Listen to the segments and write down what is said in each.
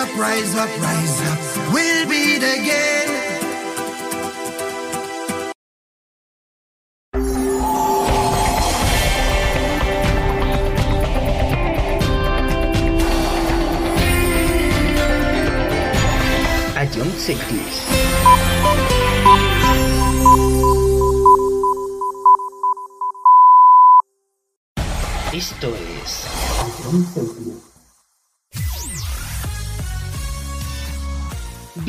up, rise up, rise up. We'll beat again.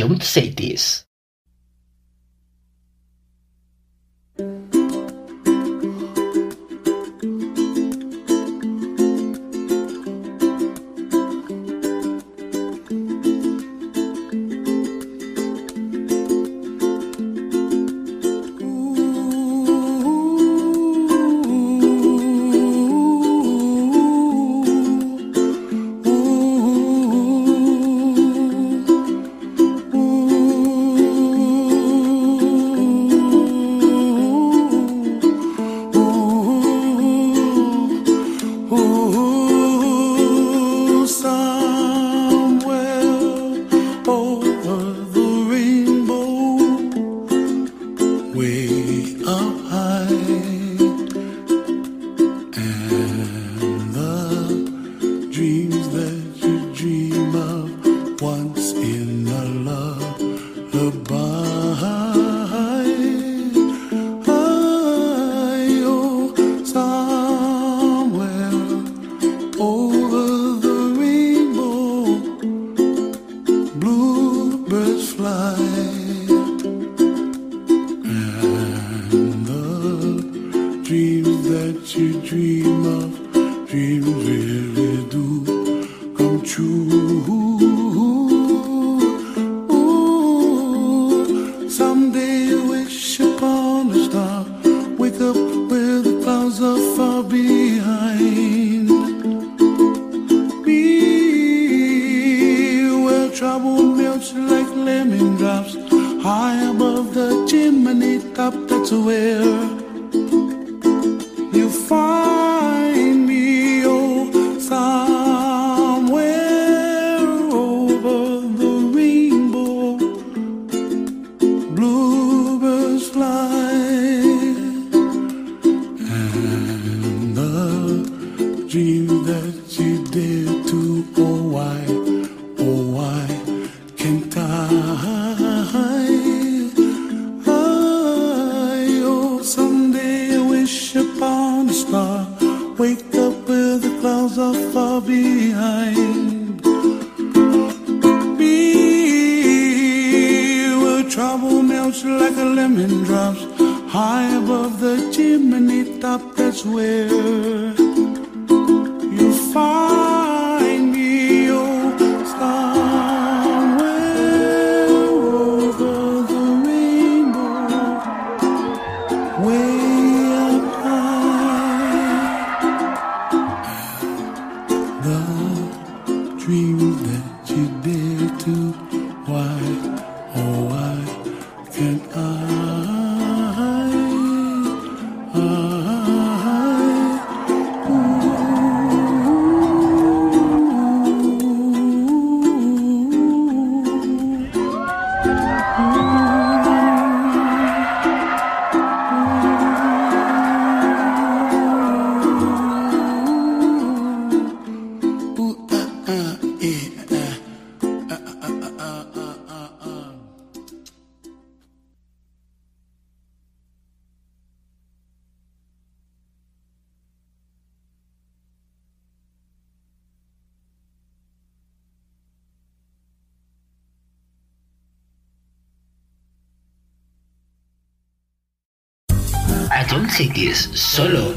Don't say this. star. Wake up where the clouds are far behind. Be where trouble melts like a lemon drops. High above the chimney top, that's where you find. solo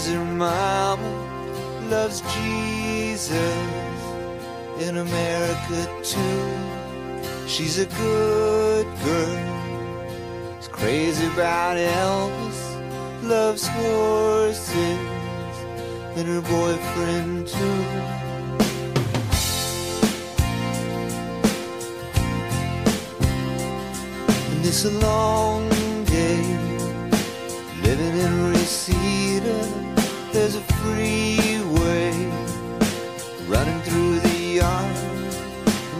loves her mama, loves Jesus in America too. She's a good girl, is crazy about Elvis, loves horses and her boyfriend too. And it's a long day living in Reseda.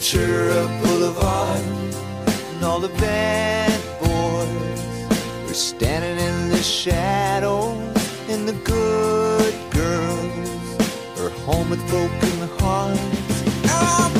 Ventura Boulevard, and all the bad boys are standing in the shadows, and the good girls are home with broken hearts.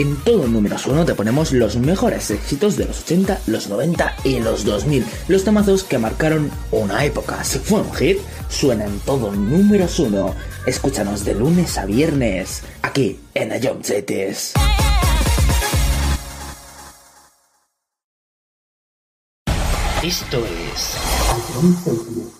en todo números 1 te ponemos los mejores éxitos de los 80, los 90 y los 2000. Los tamazos que marcaron una época. Si fue un hit, suena en todo números 1. Escúchanos de lunes a viernes, aquí en Ayom Zetes. Esto es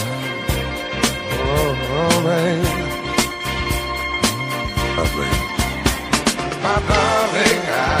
Oh baby. Oh. My darling, I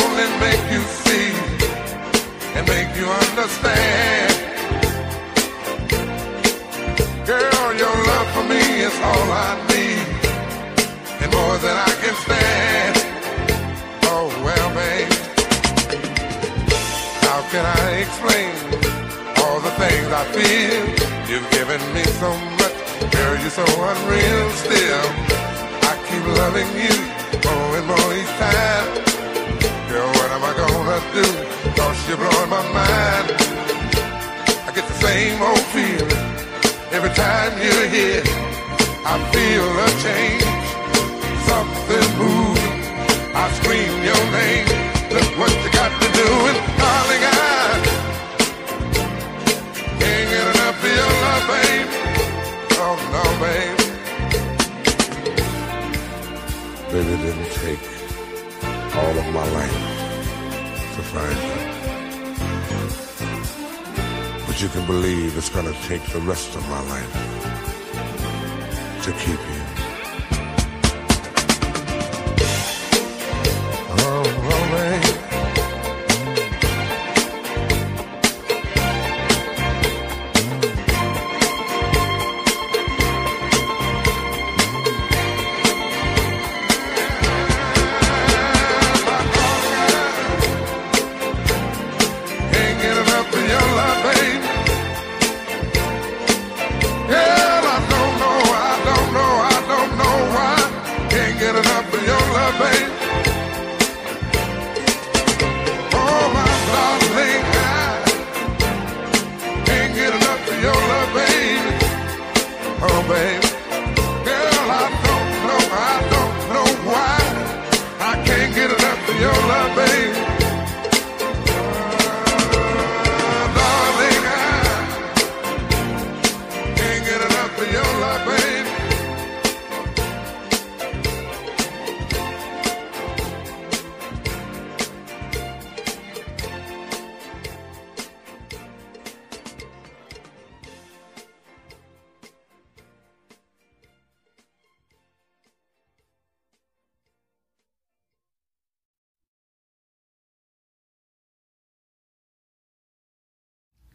only make you see and make you understand. Is all I need, and more than I can stand. Oh well, babe, how can I explain all the things I feel? You've given me so much, girl, you're so unreal. Still, I keep loving you more and more each time. Girl, what am I gonna do? Cause you're blowing my mind. I get the same old feeling every time you're here. I feel a change, something moving. I scream your name. Look what you got to do, and darling, I can't get enough of your love, babe. Oh no, babe. Baby, didn't take all of my life to find you. But you can believe it's gonna take the rest of my life to keep you.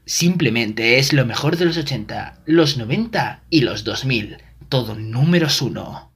Simplemente es lo mejor de los 80, los 90 y los 2000. Todo números uno.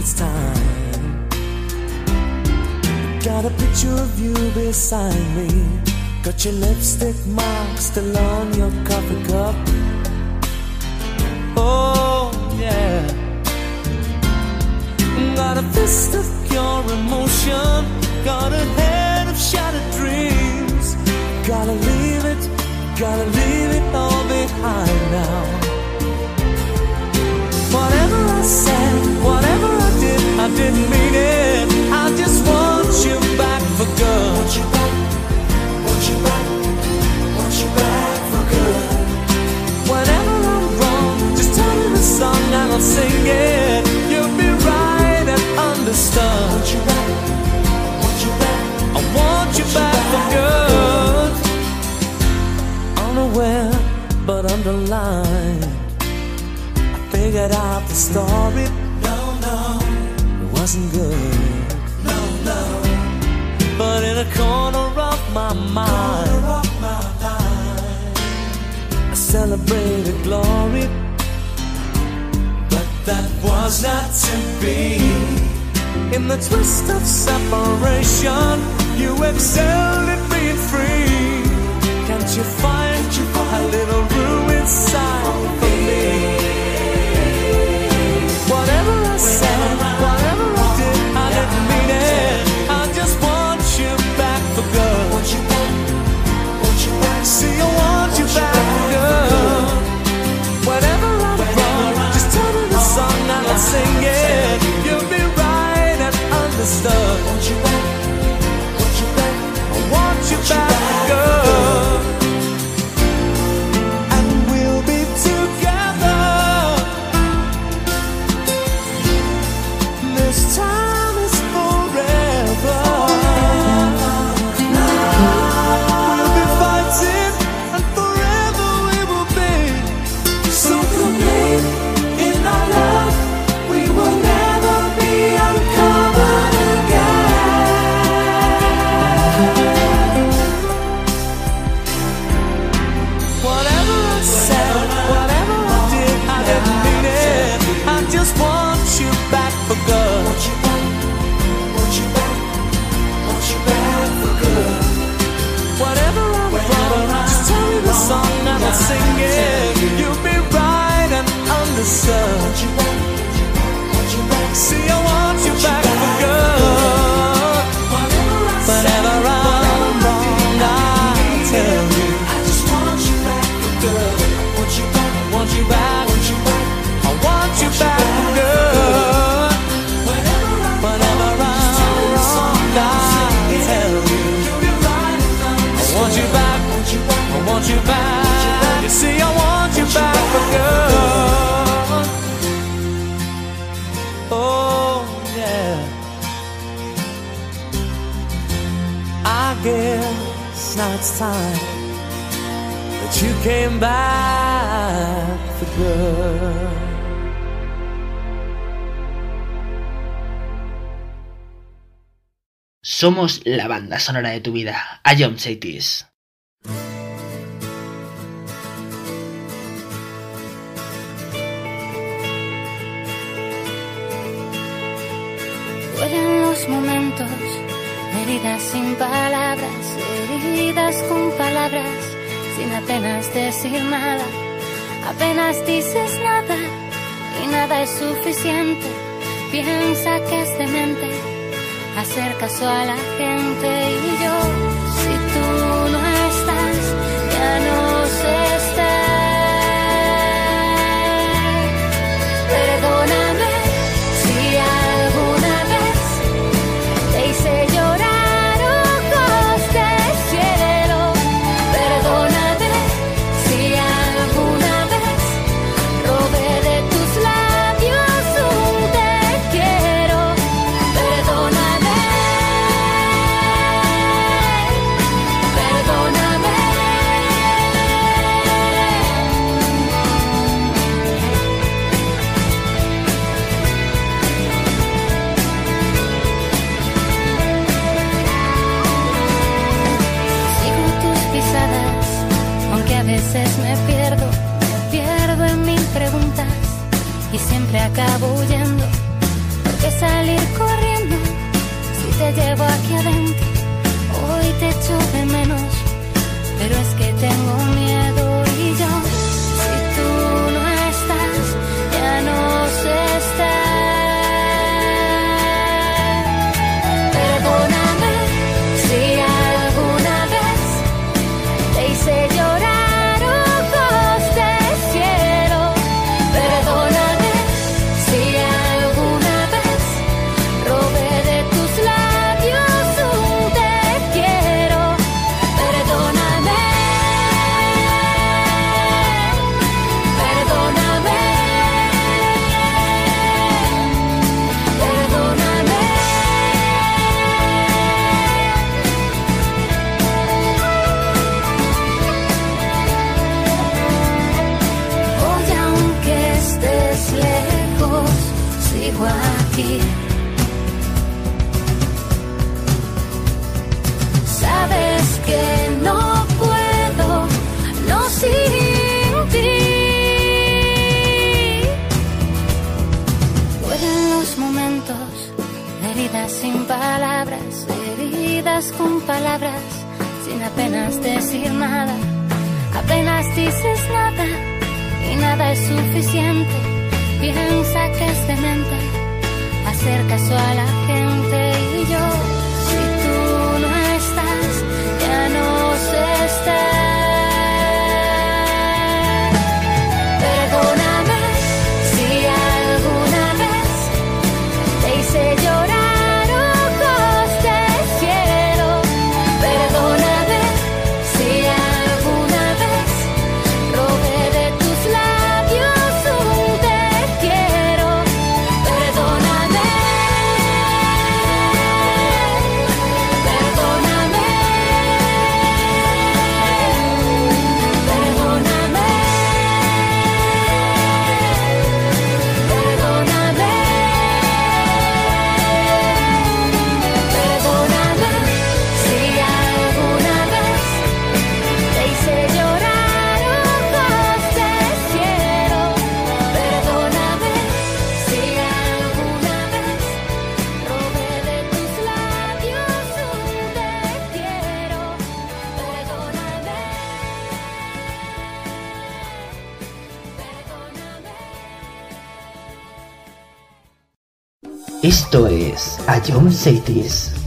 It's time. Got a picture of you beside me. Got your lipstick mark still on your coffee cup. Oh, yeah. Got a fist of pure emotion. Got a head of shattered dreams. Gotta leave it, gotta leave it all behind now. Whatever I said, I didn't mean it. I just want you back for good. Want you back, want you back, want you back for good. Whenever I'm wrong, just tell me the song and I'll sing it. You'll be right and understood. Want you back, want you back, I want you back for good. Unaware, but underlined. I figured out the story. Wasn't good. No, no. But in a corner of my mind, I celebrated glory. But that was not to be. In the twist of separation, you excelled at being free. Can't you find a little room inside it. You'll be right and understood. Understood. It's time that you came back for good. Somos la banda sonora de tu vida. A John Satis. Duelen los momentos, heridas sin palabras, heridas con palabras, sin apenas decir nada. Apenas dices nada y nada es suficiente. Piensa que es demente, hacer caso a la gente y yo, si tú no estás, ya no sé estar. acabo huyendo. Salir corriendo si te llevo aquí adentro? sin apenas decir nada. Apenas dices nada y nada es suficiente. Piensa que es demente hacer caso a la gente y yo. Esto es Ion Cities.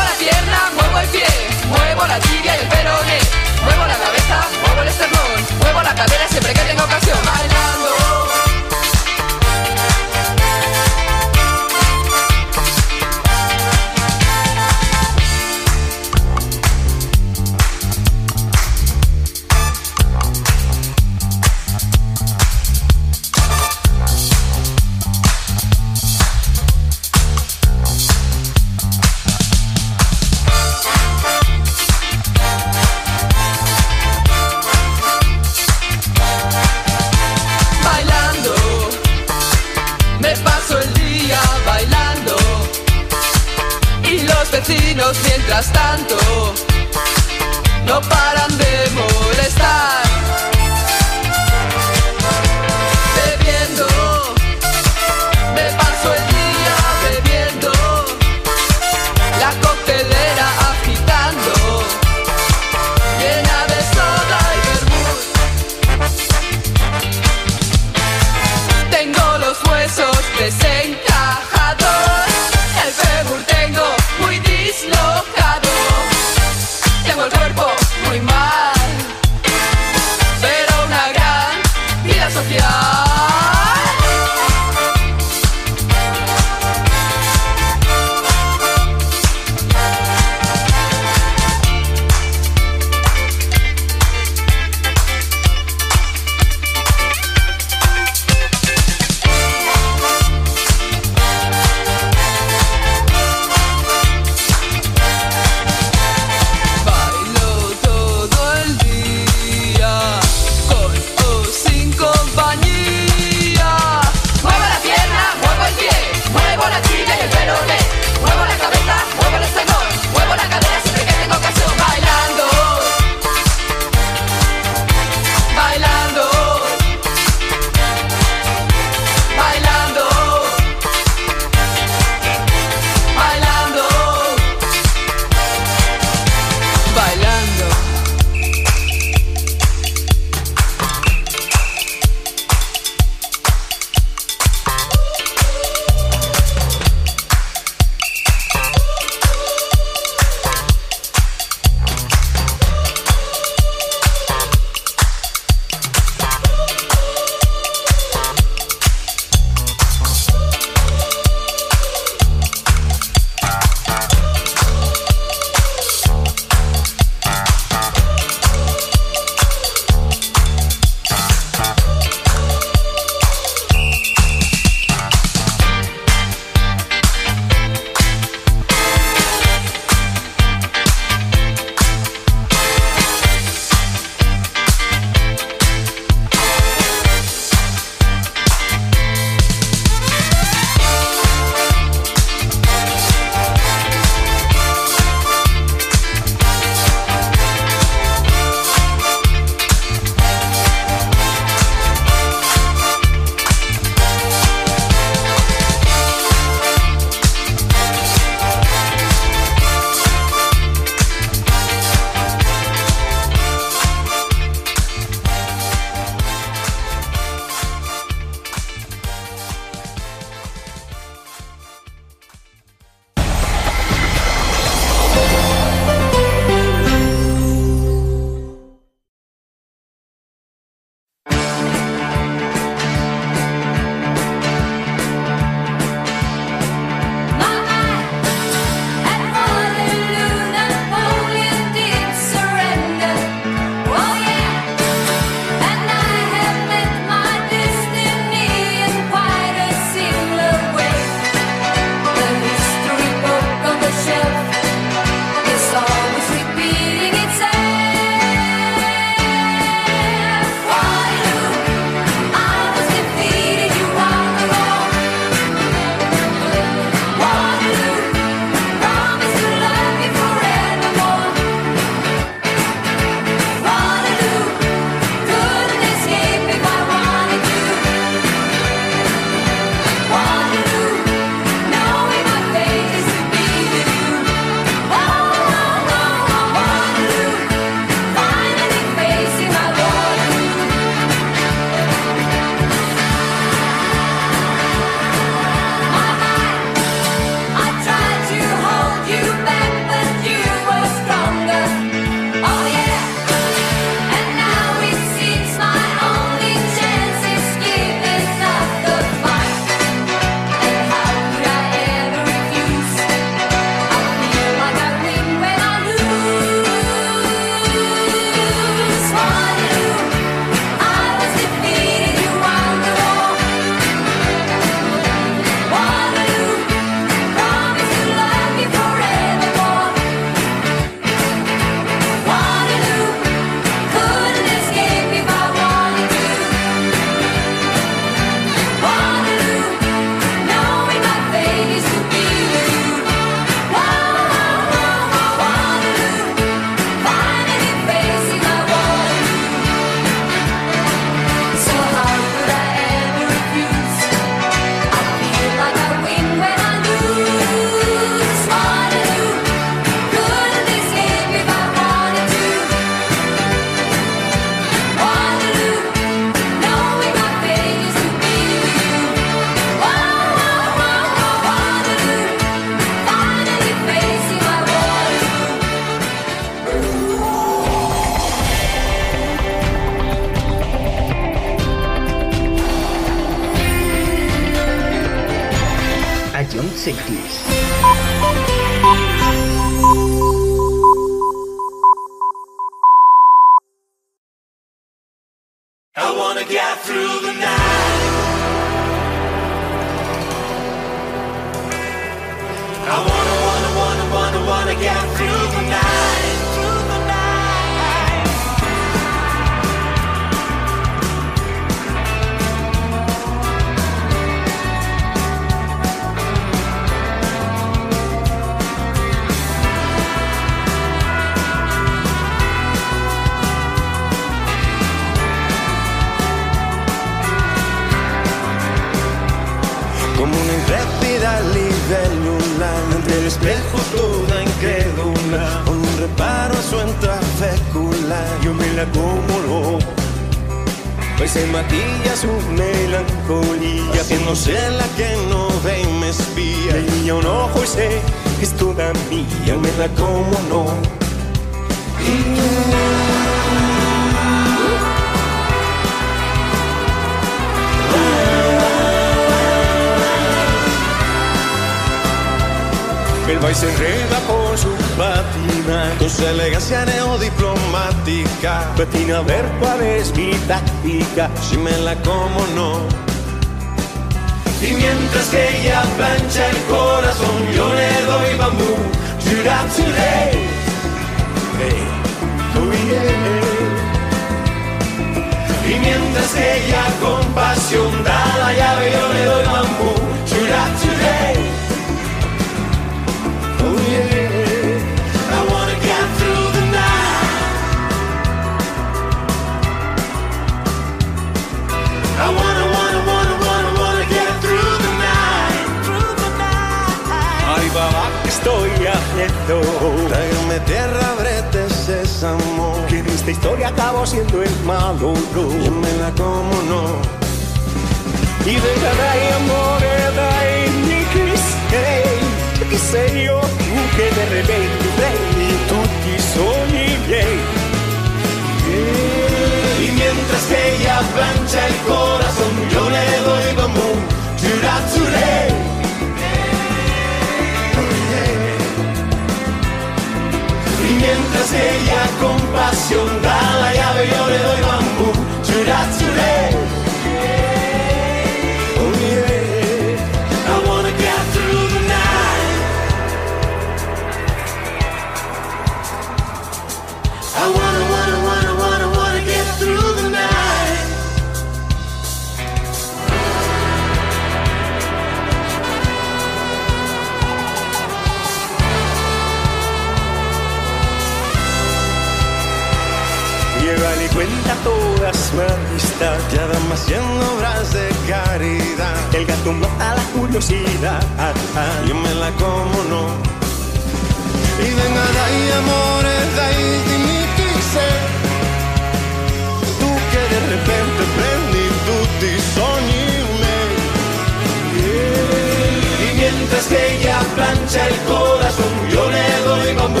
mientras que ella plancha el corazón, yo le doy bambú,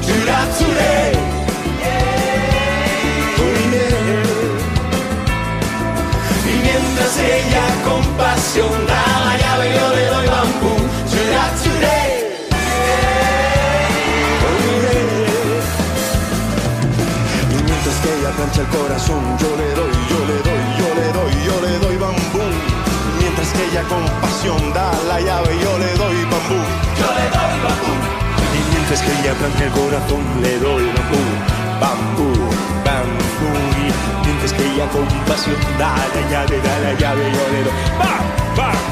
churachuré. Y mientras ella con pasión da la llave, yo le doy bambú, churachuré. Y mientras que ella plancha el corazón, yo le doy, yo le doy, yo le doy, yo le doy bambú. Mientras que ella con pasión da la llave, yo veces que ella arranca el corazón le doy bambú, bambú, bambú. Mientras que ella con pasión da la llave, da la llave, yo le doy bam, bam.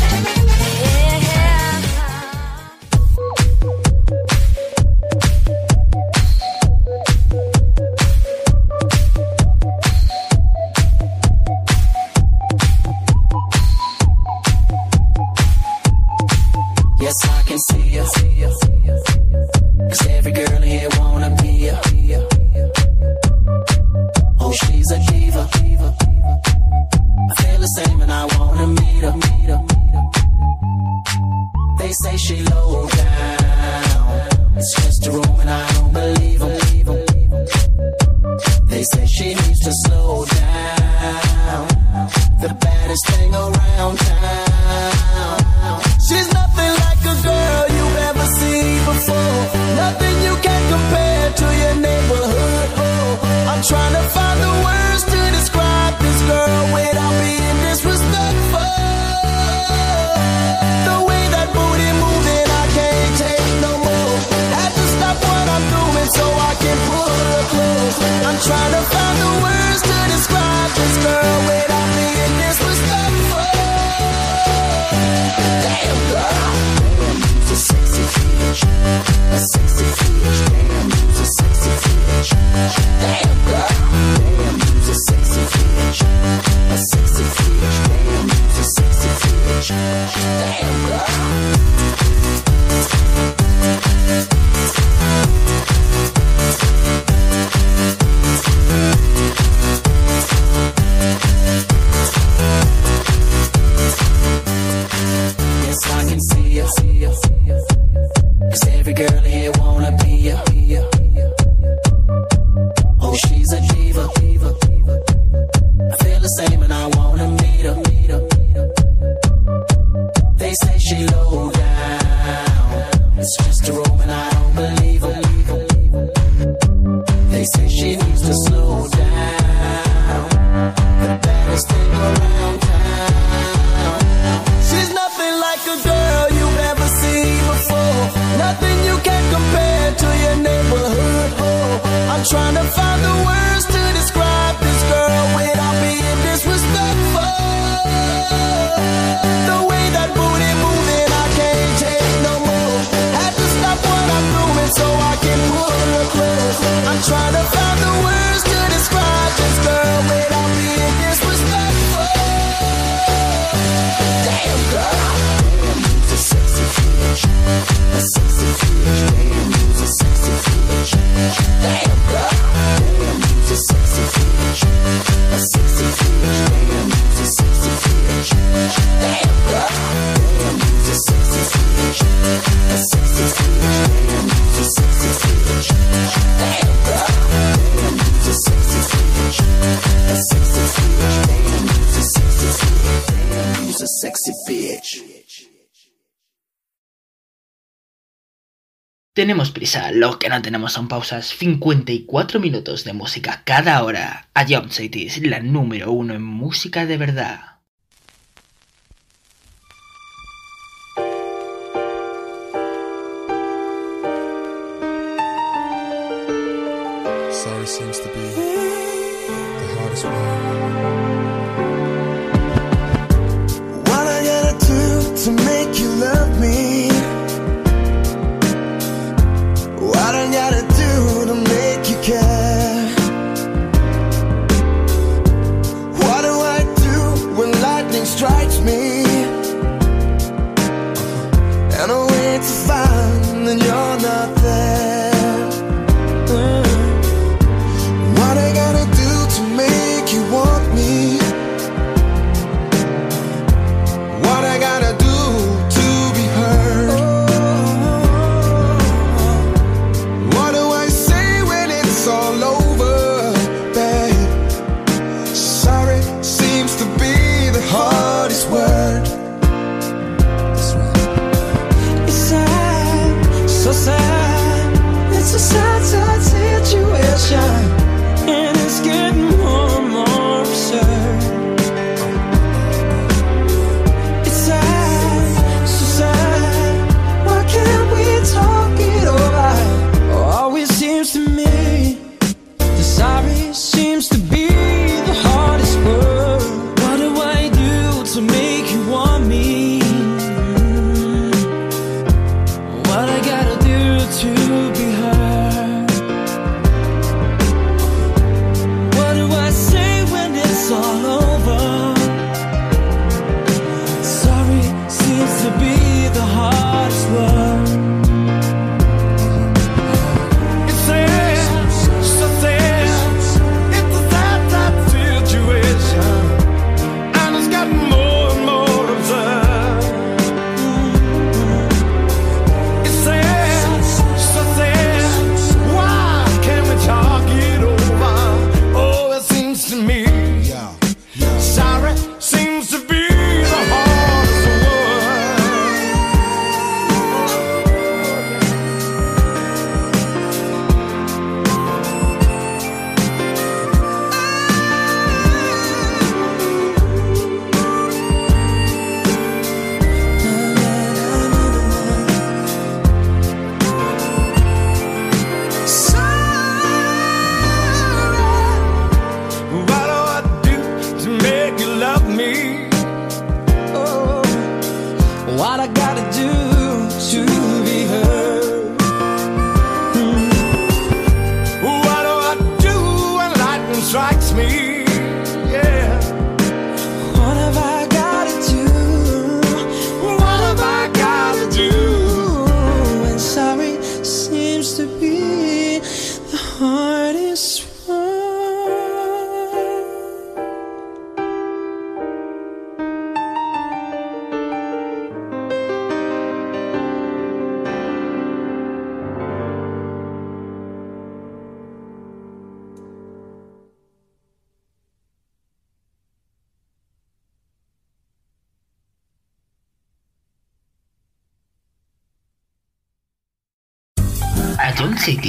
tenemos prisa, lo que no tenemos son pausas. 54 minutos de música cada hora. A Jump City es la número uno en música de verdad.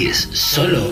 John X, solo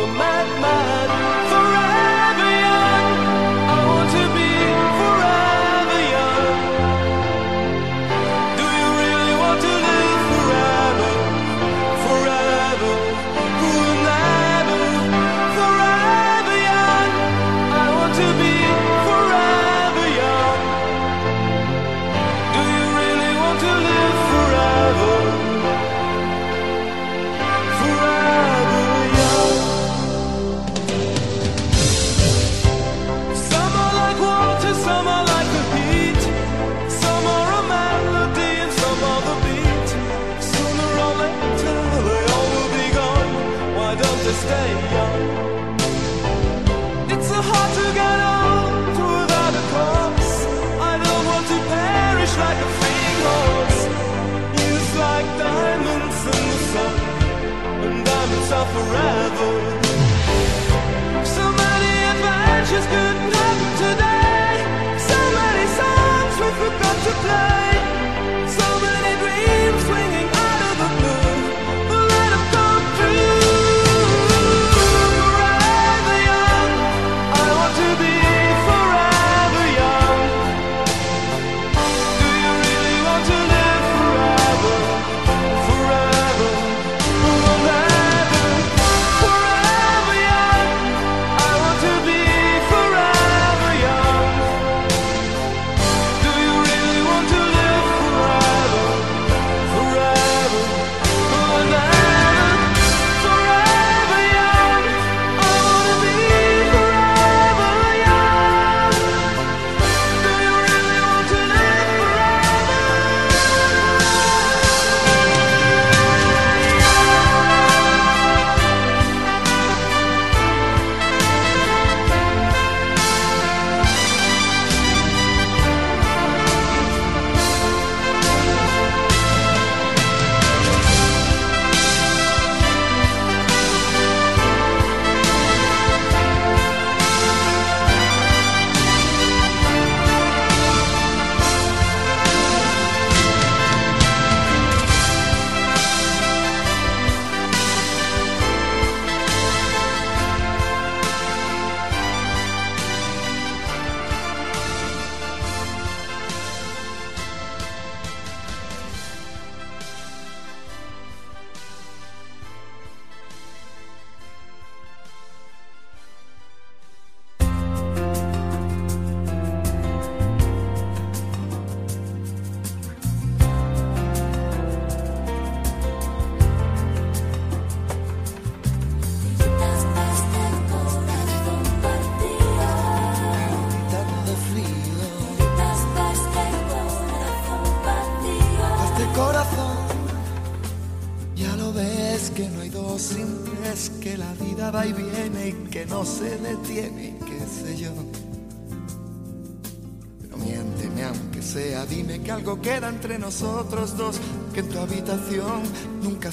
the madman forever.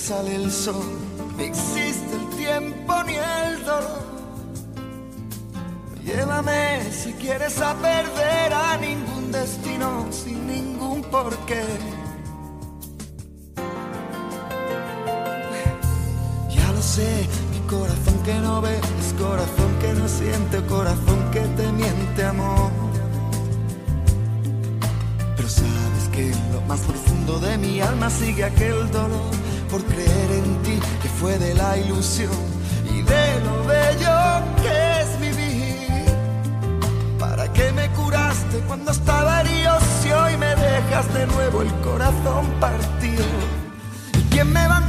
Sale corazón partido? ¿Y quién me va a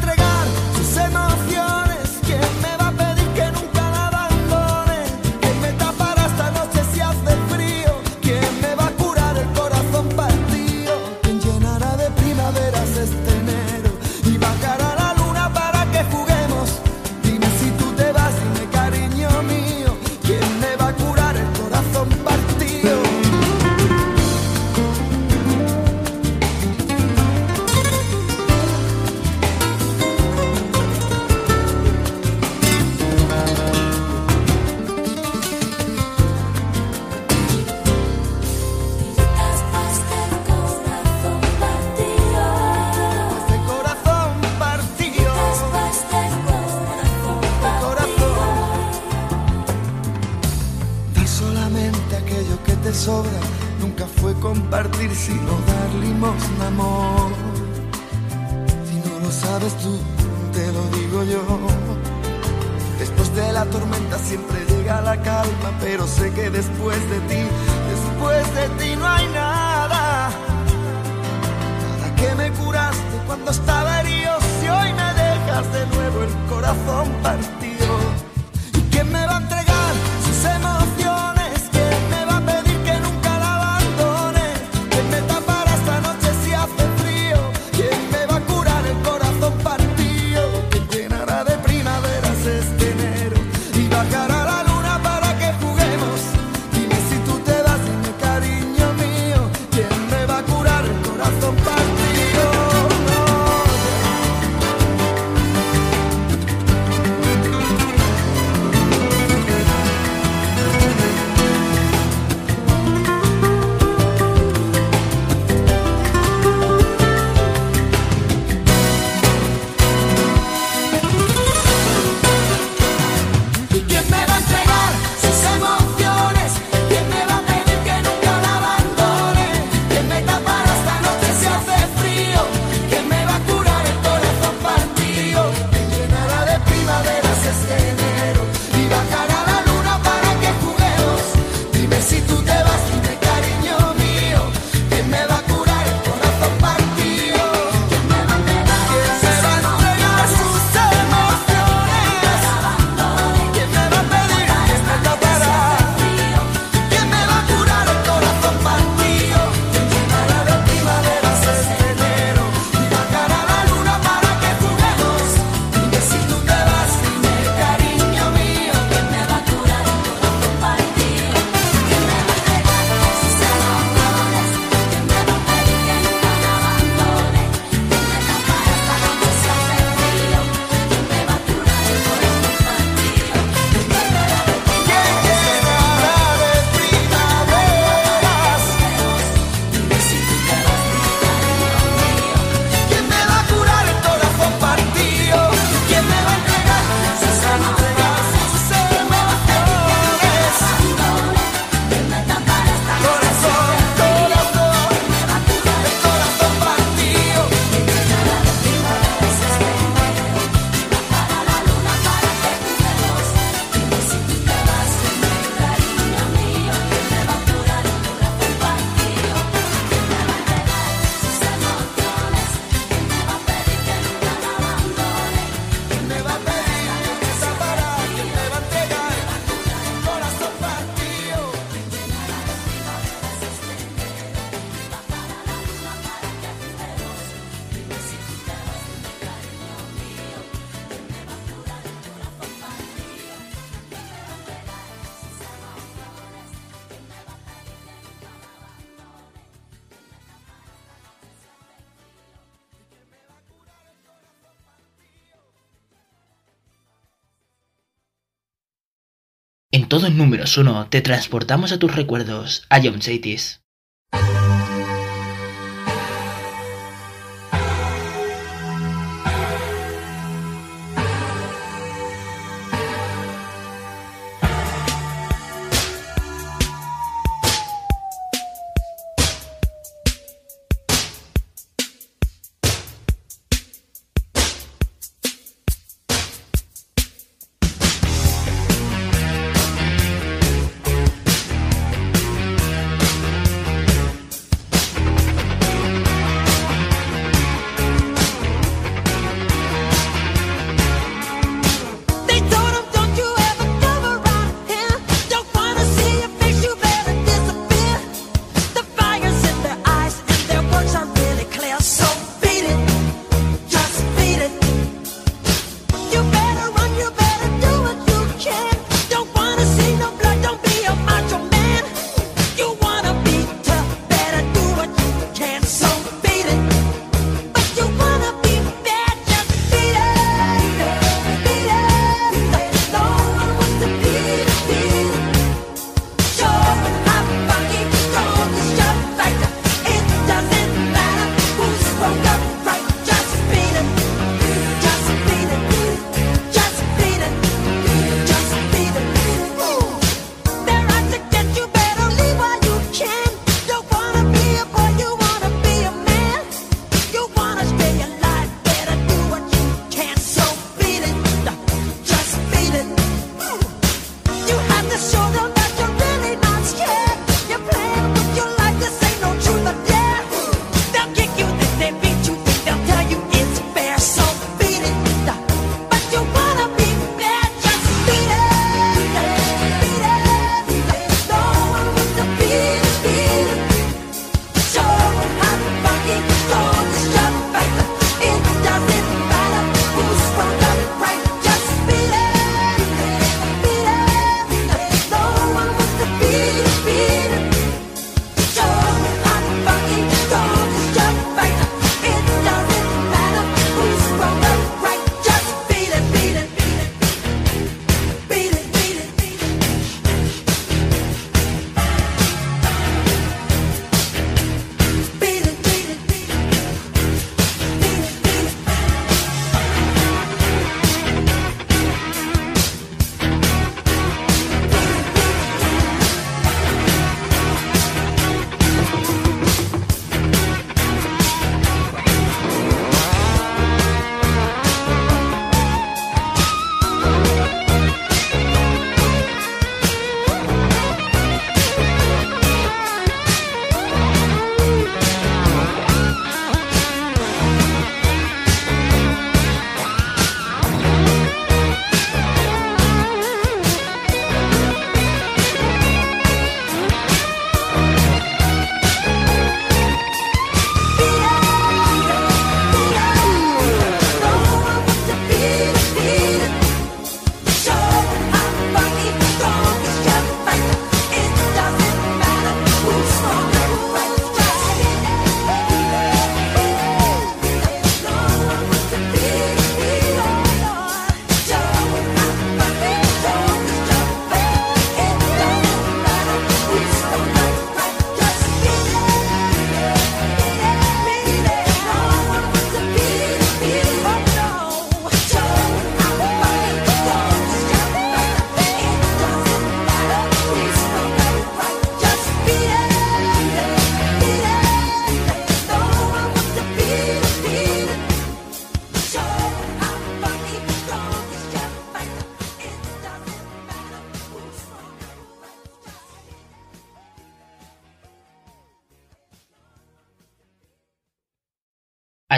número uno te transportamos a tus recuerdos, a John Chaitis.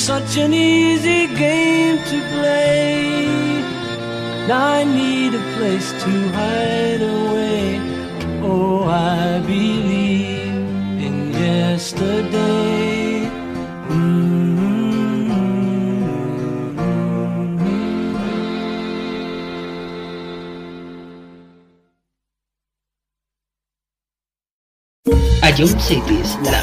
such an easy game to play. I need a place to hide away. Oh, I believe in yesterday. Ion mejor música.